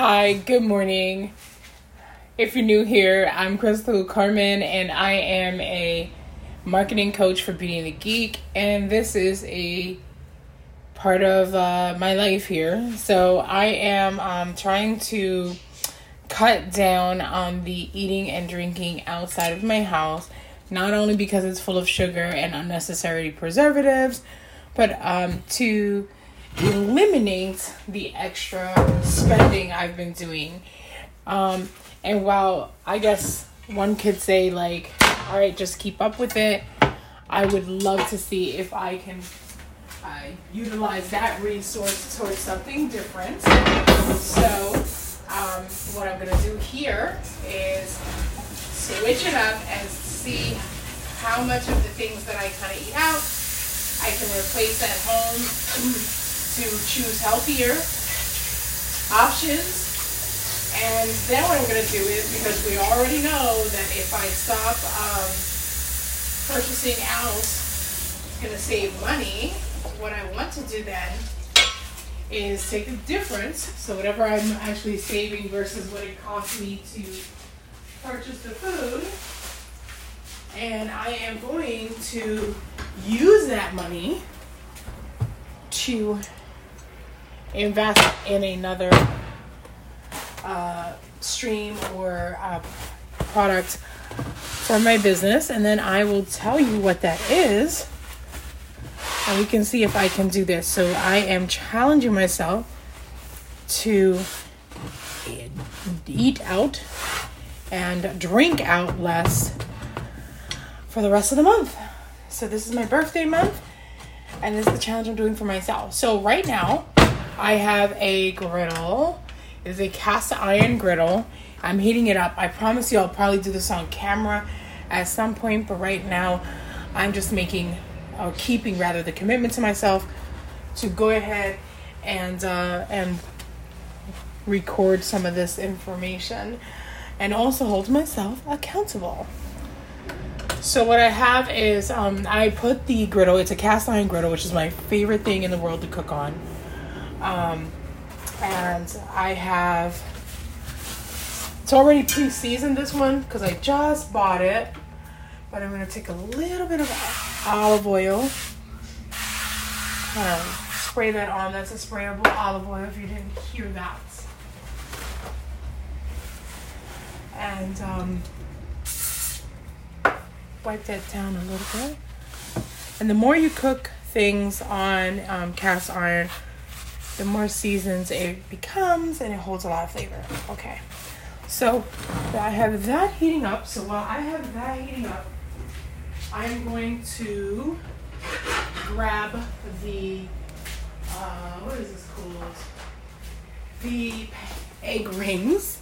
Hi, good morning. If you're new here, I'm Crystal Carmen and I am a marketing coach for Beauty and the Geek, and this is a part of uh, my life here. So I am um, trying to cut down on the eating and drinking outside of my house, not only because it's full of sugar and unnecessary preservatives, but um, to eliminate the extra spending I've been doing. Um, and while I guess one could say, like, all right, just keep up with it, I would love to see if I can uh, utilize that resource towards something different. So, um, what I'm going to do here is switch it up and see how much of the things that I kind of eat out I can replace at home to choose healthier options. And then what I'm going to do is, because we already know that if I stop um, purchasing out, it's going to save money. What I want to do then is take the difference, so whatever I'm actually saving versus what it costs me to purchase the food, and I am going to use that money to invest in another uh, stream or uh, product for my business, and then I will tell you what that is, and we can see if I can do this. So I am challenging myself to eat out and drink out less for the rest of the month. So this is my birthday month, and this is the challenge I'm doing for myself. So right now, I have a griddle. It's a cast iron griddle. I'm heating it up. I promise you I'll probably do this on camera at some point, but right now I'm just making or keeping rather the commitment to myself to go ahead and uh, and record some of this information and also hold myself accountable. So what I have is um, I put the griddle. It's a cast iron griddle, which is my favorite thing in the world to cook on. Um, and I have it's already pre-seasoned this one because I just bought it. But I'm gonna take a little bit of olive oil. Of spray that on. That's a sprayable olive oil if you didn't hear that. And um, wipe that down a little bit. And the more you cook things on um, cast iron, the more seasons it becomes and it holds a lot of flavor. Okay. So I have that heating up. So while I have that heating up, I'm going to grab the uh, what is this called? The egg rings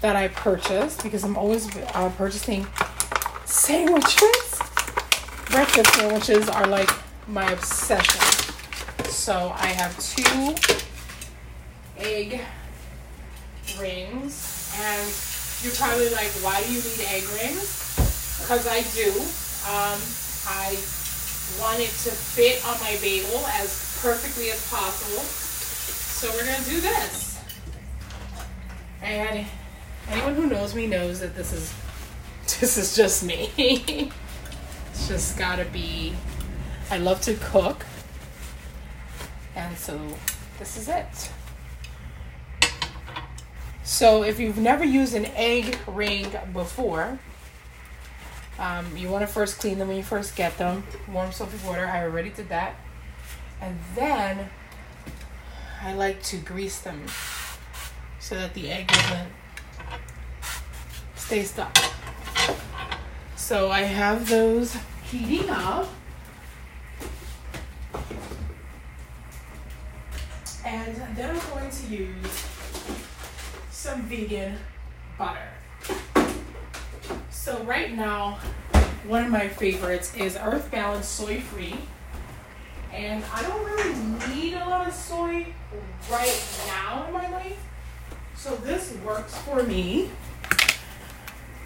that I purchased because I'm always uh, purchasing sandwiches. Breakfast sandwiches are like my obsession. So I have two egg rings, and you're probably like, why do you need egg rings? Because I do. Um, I want it to fit on my bagel as perfectly as possible. So we're gonna do this. And anyone who knows me knows that this is this is just me. it's just gotta be. I love to cook. And so this is it. So if you've never used an egg ring before, um, you want to first clean them when you first get them. Warm soapy water. I already did that. And then I like to grease them so that the egg doesn't stay stuck. So I have those heating up. And then I'm going to use some vegan butter. So right now, one of my favorites is Earth Balance Soy Free. And I don't really need a lot of soy right now in my life. So this works for me.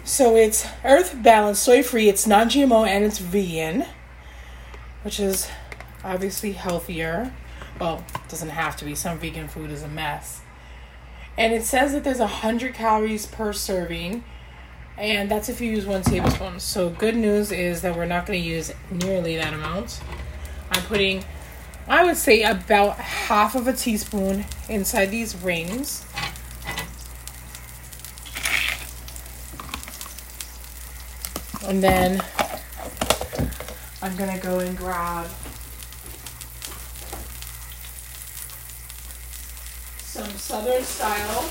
So it's Earth Balance Soy Free, it's non GMO, and it's vegan, which is obviously healthier. Well, doesn't have to be. Some vegan food is a mess. And it says that there's 100 calories per serving. And that's if you use one tablespoon. So, good news is that we're not going to use nearly that amount. I'm putting, I would say, about half of a teaspoon inside these rings. And then I'm going to go and grab some southern style.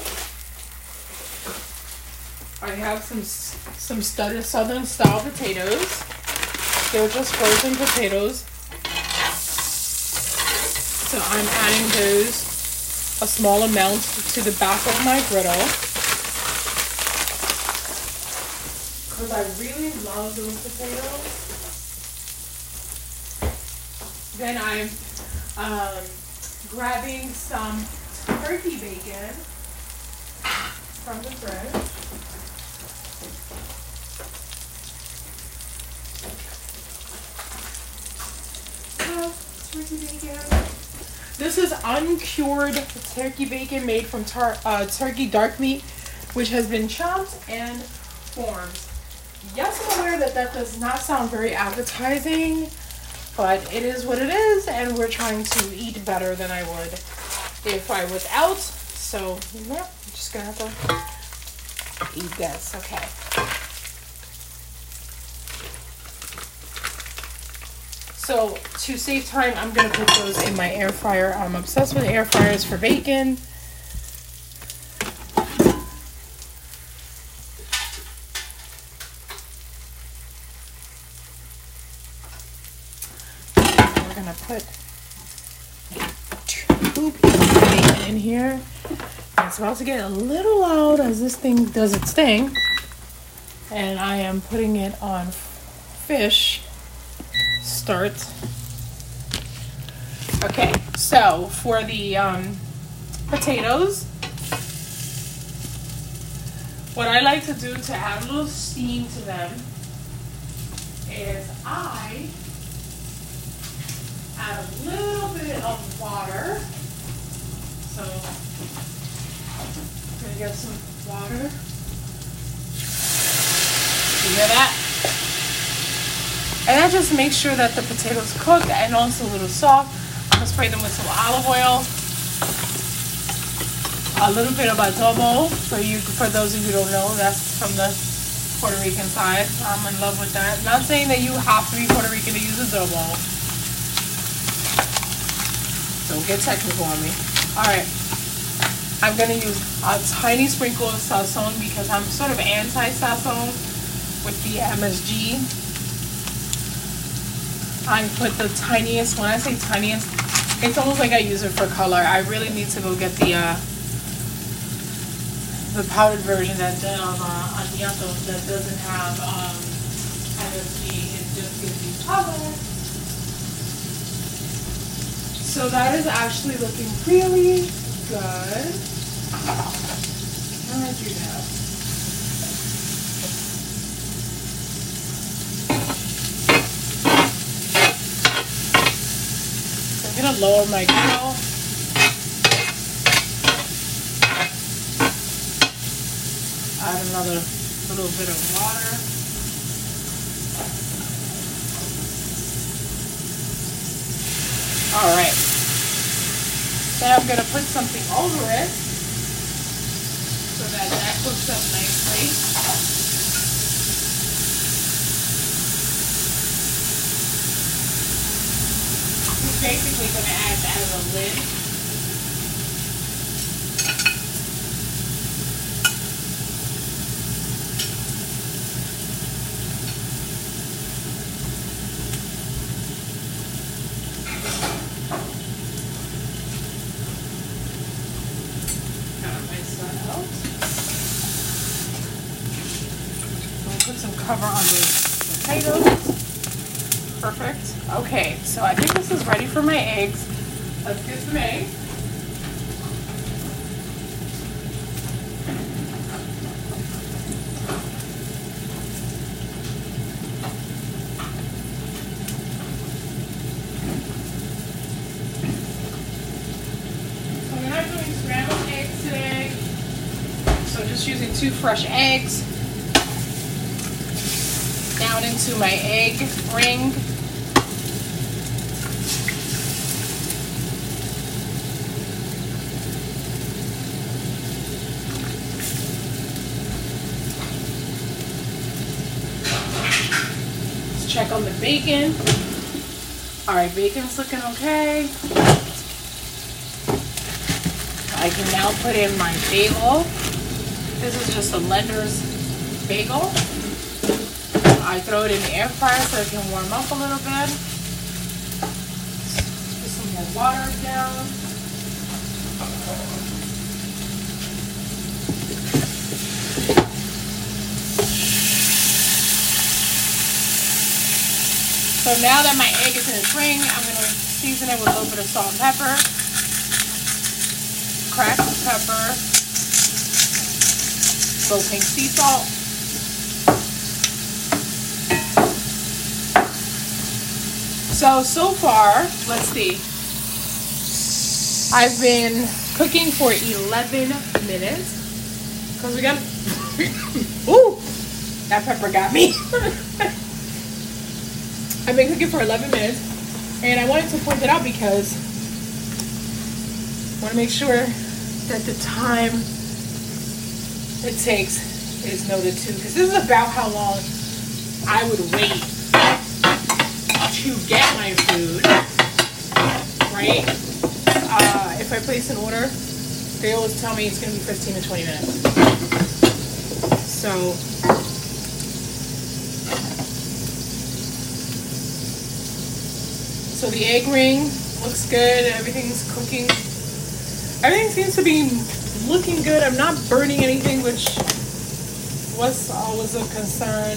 I have some some southern style potatoes. They're just frozen potatoes. So I'm adding those a small amount to the back of my griddle. Because I really love those potatoes. Then I'm um, grabbing some turkey bacon from the fridge. turkey bacon. This is uncured turkey bacon made from tar- uh, turkey dark meat, which has been chopped and formed. Yes, I'm aware that that does not sound very appetizing, but it is what it is, and we're trying to eat better than I would if I was out. So, yeah, I'm just gonna have to eat this. Okay. So to save time, I'm gonna put those in my air fryer. I'm obsessed with air fryers for bacon. We're gonna put two pieces of bacon in here. It's about to get a little loud as this thing does its thing. And I am putting it on fish start. Okay, so for the um, potatoes, what I like to do to add a little steam to them is I add a little bit of water. So I'm gonna get some water. You hear that? And that just makes sure that the potatoes cook and also a little soft. I'm gonna spray them with some olive oil. A little bit of adobo. For you, for those of you who don't know, that's from the Puerto Rican side. I'm in love with that. Not saying that you have to be Puerto Rican to use adobo. Don't get technical on me. All right. I'm gonna use a tiny sprinkle of sazon because I'm sort of anti-sazon with the MSG I put the tiniest, when I say tiniest, it's almost like I use it for color. I really need to go get the uh, the powdered version that of uh, annatto that doesn't have um, MSG. It just gives you color. So that is actually looking really good. How do I do that? I'm gonna lower my grill. Add another little bit of water. All right. Then I'm gonna put something over it so that that cooks up nicely. basically going to add that as a lid. Put some cover on the potatoes. Perfect. Okay, so I think this is ready for my eggs. Let's get some eggs. So we're not doing scrambled eggs today. So just using two fresh eggs. Into my egg ring. Let's check on the bacon. All right, bacon's looking okay. I can now put in my bagel. This is just a Lender's bagel. I throw it in the air fryer so it can warm up a little bit. Put some more water down. So now that my egg is in its ring, I'm going to season it with a little bit of salt and pepper, cracked pepper, little pink sea salt. So, so far, let's see. I've been cooking for 11 minutes because we got. Ooh, that pepper got me. I've been cooking for 11 minutes and I wanted to point it out because I want to make sure that the time it takes is noted too because this is about how long I would wait to get my food, right? Uh, if I place an order, they always tell me it's going to be 15 to 20 minutes. So So the egg ring looks good. Everything's cooking. Everything seems to be looking good. I'm not burning anything, which was always a concern.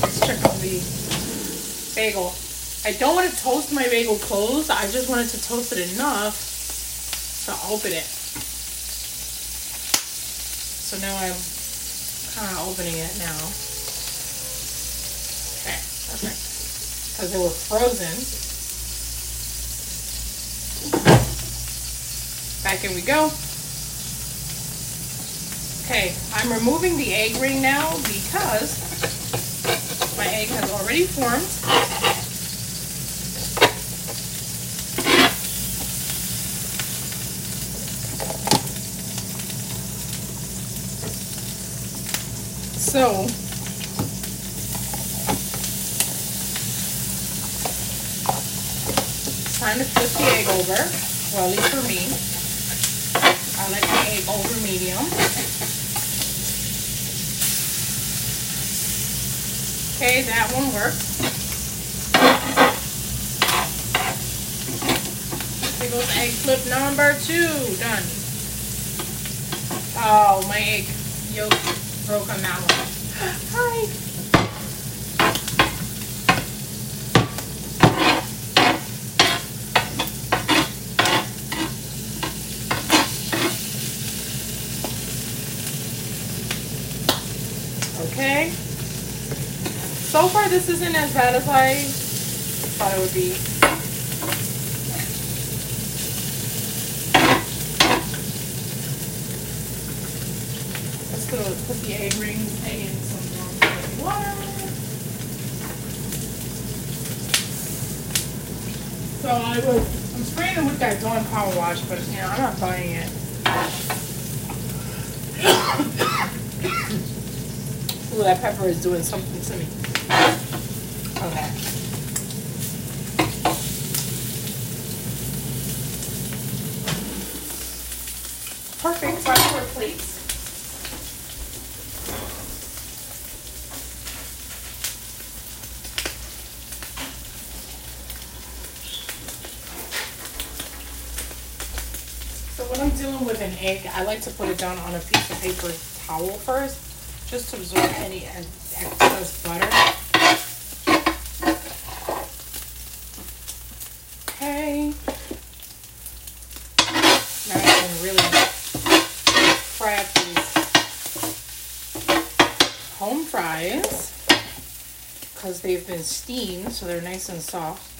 Let's check on the bagel. I don't want to toast my bagel closed. I just wanted to toast it enough to open it. So now I'm kind of opening it now. Okay, perfect. Because they were frozen. Back in we go. Okay, I'm removing the egg ring now because my egg has already formed. So, time to flip the egg over. Well, at least for me. I like the egg over medium. Okay, that one worked. Here goes egg flip number two. Done. Oh, my egg yolk broke on that one. Hi. Okay. So this isn't as bad as I thought it would be. Let's go put the egg rings in some warm water. So I was, I'm spraying it with that Dawn Power Wash, but you know, I'm not buying it. Ooh, that pepper is doing something to me. Okay. Perfect, time for plates. So when I'm dealing with an egg, I like to put it down on a piece of paper towel first, just to absorb any ex- excess butter. Okay. Now I can really fry up these home fries. because they've been steamed, so they're nice and soft.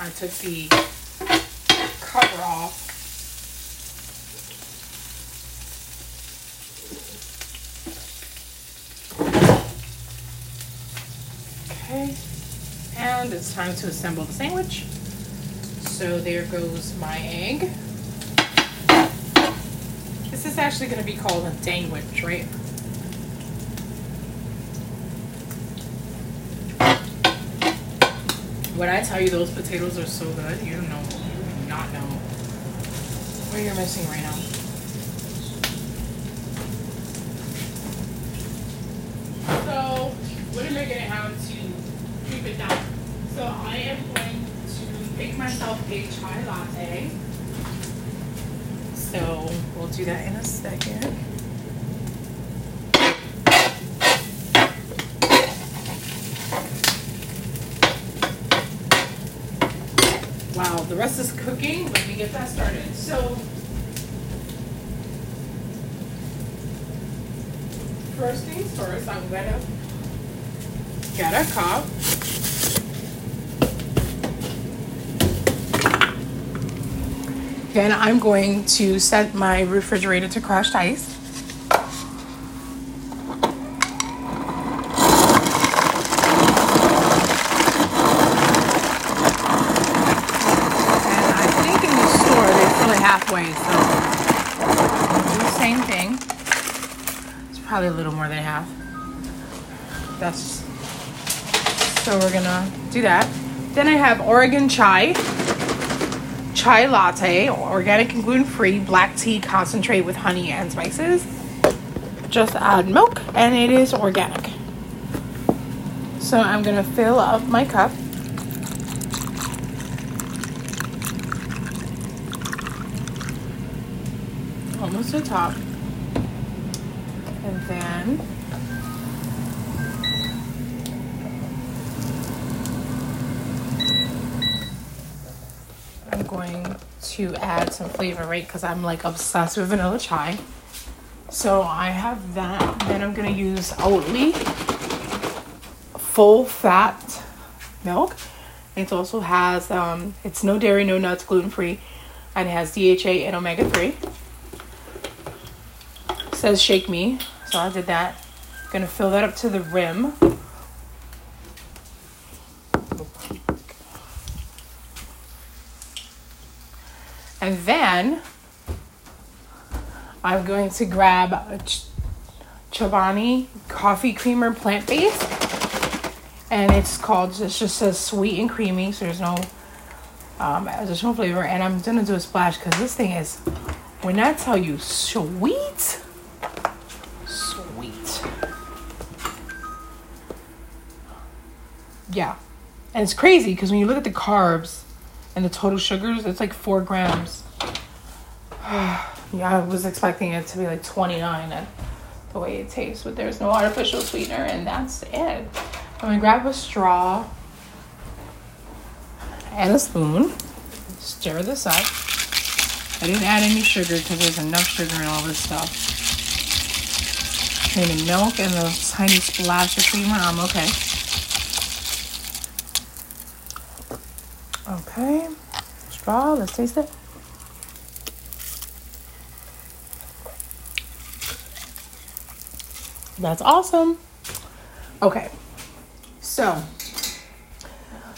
I took the cover off. Okay, and it's time to assemble the sandwich. So there goes my egg. This is actually going to be called a dangwich, right? When I tell you those potatoes are so good, you don't know, you do not know what you're missing right now. So, what am I gonna have to keep it down? So I am going to make myself a chai latte. So do that in a second. Wow, the rest is cooking. Let me get that started. So, first things first, I'm gonna get a cup. Then I'm going to set my refrigerator to crushed ice. And I think in the store they fill it halfway, so do the same thing. It's probably a little more than half. That's so we're gonna do that. Then I have Oregon chai, chai latte, organic and gluten free black tea concentrate with honey and spices. Just add milk, and it is organic. So I'm gonna fill up my cup. almost to the top. Going to add some flavor, right? Because I'm like obsessed with vanilla chai. So I have that. Then I'm gonna use Oatly full fat milk. It also has um, it's no dairy, no nuts, gluten free, and it has DHA and omega three says shake me. So I did that. Gonna fill that up to the rim. And then I'm going to grab a Ch- Chobani coffee creamer plant based. And it's called, it just says sweet and creamy, so there's no um, additional flavor. And I'm gonna do a splash because this thing is, when I tell you sweet, sweet. Yeah. And it's crazy because when you look at the carbs and the total sugars, it's like four grams. yeah, I was expecting it to be like 29 at the way it tastes, but there's no artificial sweetener, and that's it. I'm gonna grab a straw and a spoon, stir this up. I didn't add any sugar because there's enough sugar in all this stuff. Between the milk and the tiny splash of creamer, I'm okay. Okay, straw, let's taste it. That's awesome. Okay, so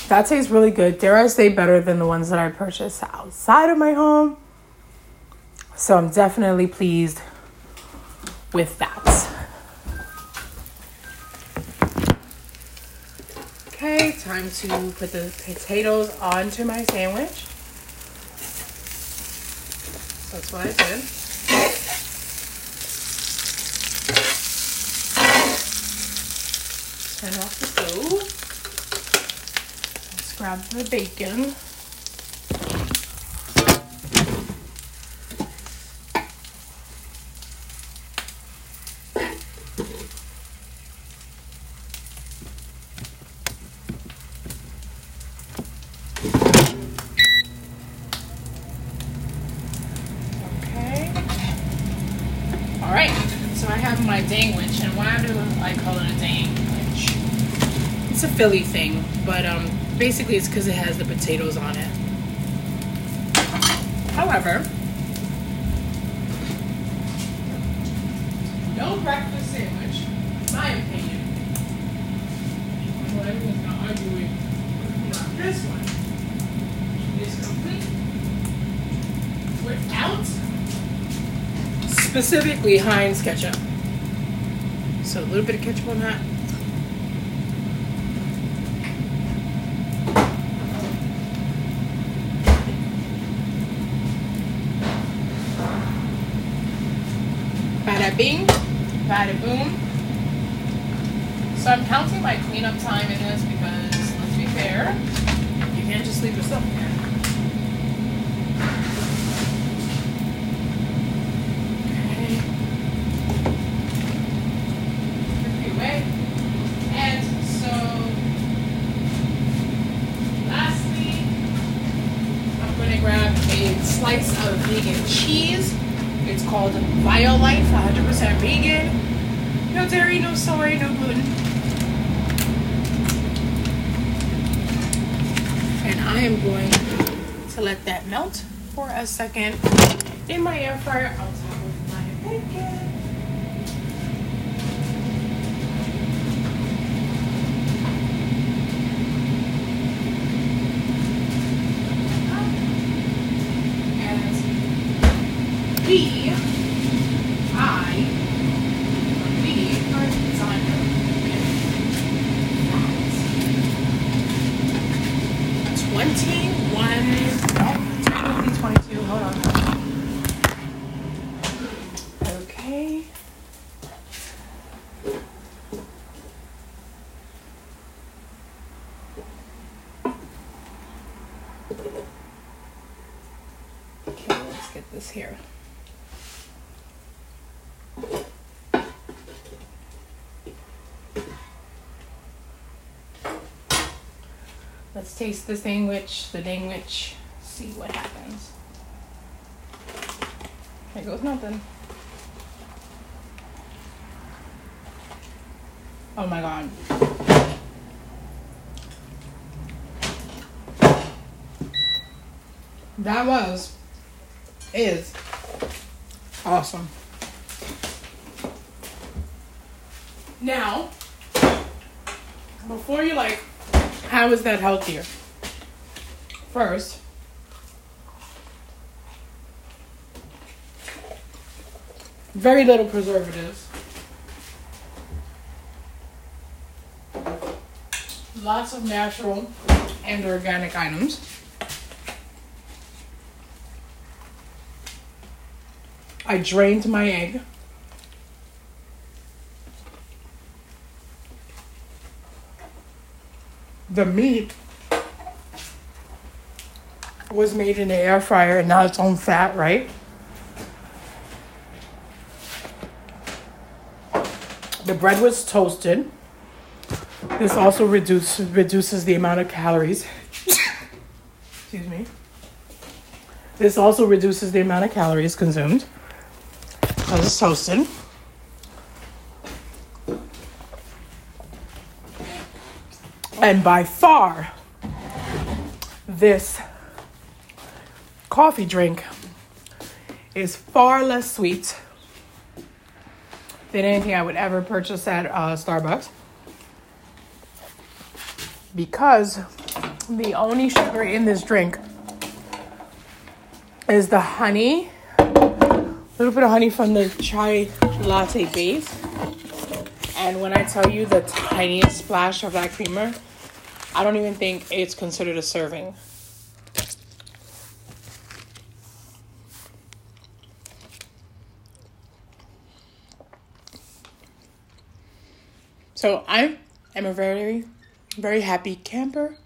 that tastes really good. Dare I say better than the ones that I purchased outside of my home. So I'm definitely pleased with that. Time to put the potatoes onto my sandwich. That's what I did. Turn off the stove. Let's grab the bacon. Okay. All right. So I have my dangwich and why do I call it a sandwich? It's a Philly thing, but um, basically it's because it has the potatoes on it. However, no breakfast sandwich, in my opinion. Well, everyone's arguing about this one. Is complete without specifically Heinz ketchup. So a little bit of ketchup on that. Bada bing, bada boom. So I'm counting my cleanup time in this because, let's be fair, you can't just leave yourself here. Okay. Pretty away. And so, lastly, I'm gonna grab a slice of vegan cheese. It's called Violife, 100% vegan. No dairy, no soy, no gluten. And I am going to let that melt for a second in my air fryer on top of my bacon. And we, I, we are designer with Twenty-one, no, technically twenty-two, hold on. Okay. Okay, let's get this here. Let's taste the sandwich, the dangwich, see what happens. There goes nothing. Oh my god. That was, is awesome. Now, before you like, how is that healthier? First, very little preservatives. Lots of natural and organic items. I drained my egg. The meat was made in the air fryer and now it's on fat, right? The bread was toasted. This also reduce, reduces the amount of calories. Excuse me. This also reduces the amount of calories consumed because it's toasted. And by far, this coffee drink is far less sweet than anything I would ever purchase at uh, Starbucks because the only sugar in this drink is the honey, a little bit of honey from the chai latte base. And when I tell you the tiniest splash of that creamer, I don't even think it's considered a serving. So I am a very, very happy camper.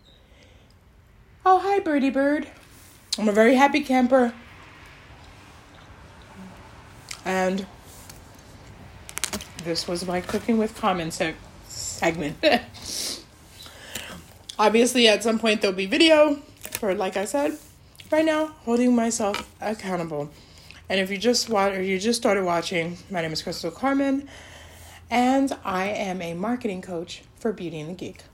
Oh, hi, birdie bird. I'm a very happy camper. And this was my cooking with Carmen seg- segment. Obviously, at some point, there'll be video for, like I said, right now, holding myself accountable. And if you just watch, or you just started watching, my name is Crystal Carmen, and I am a marketing coach for Beauty and the Geek.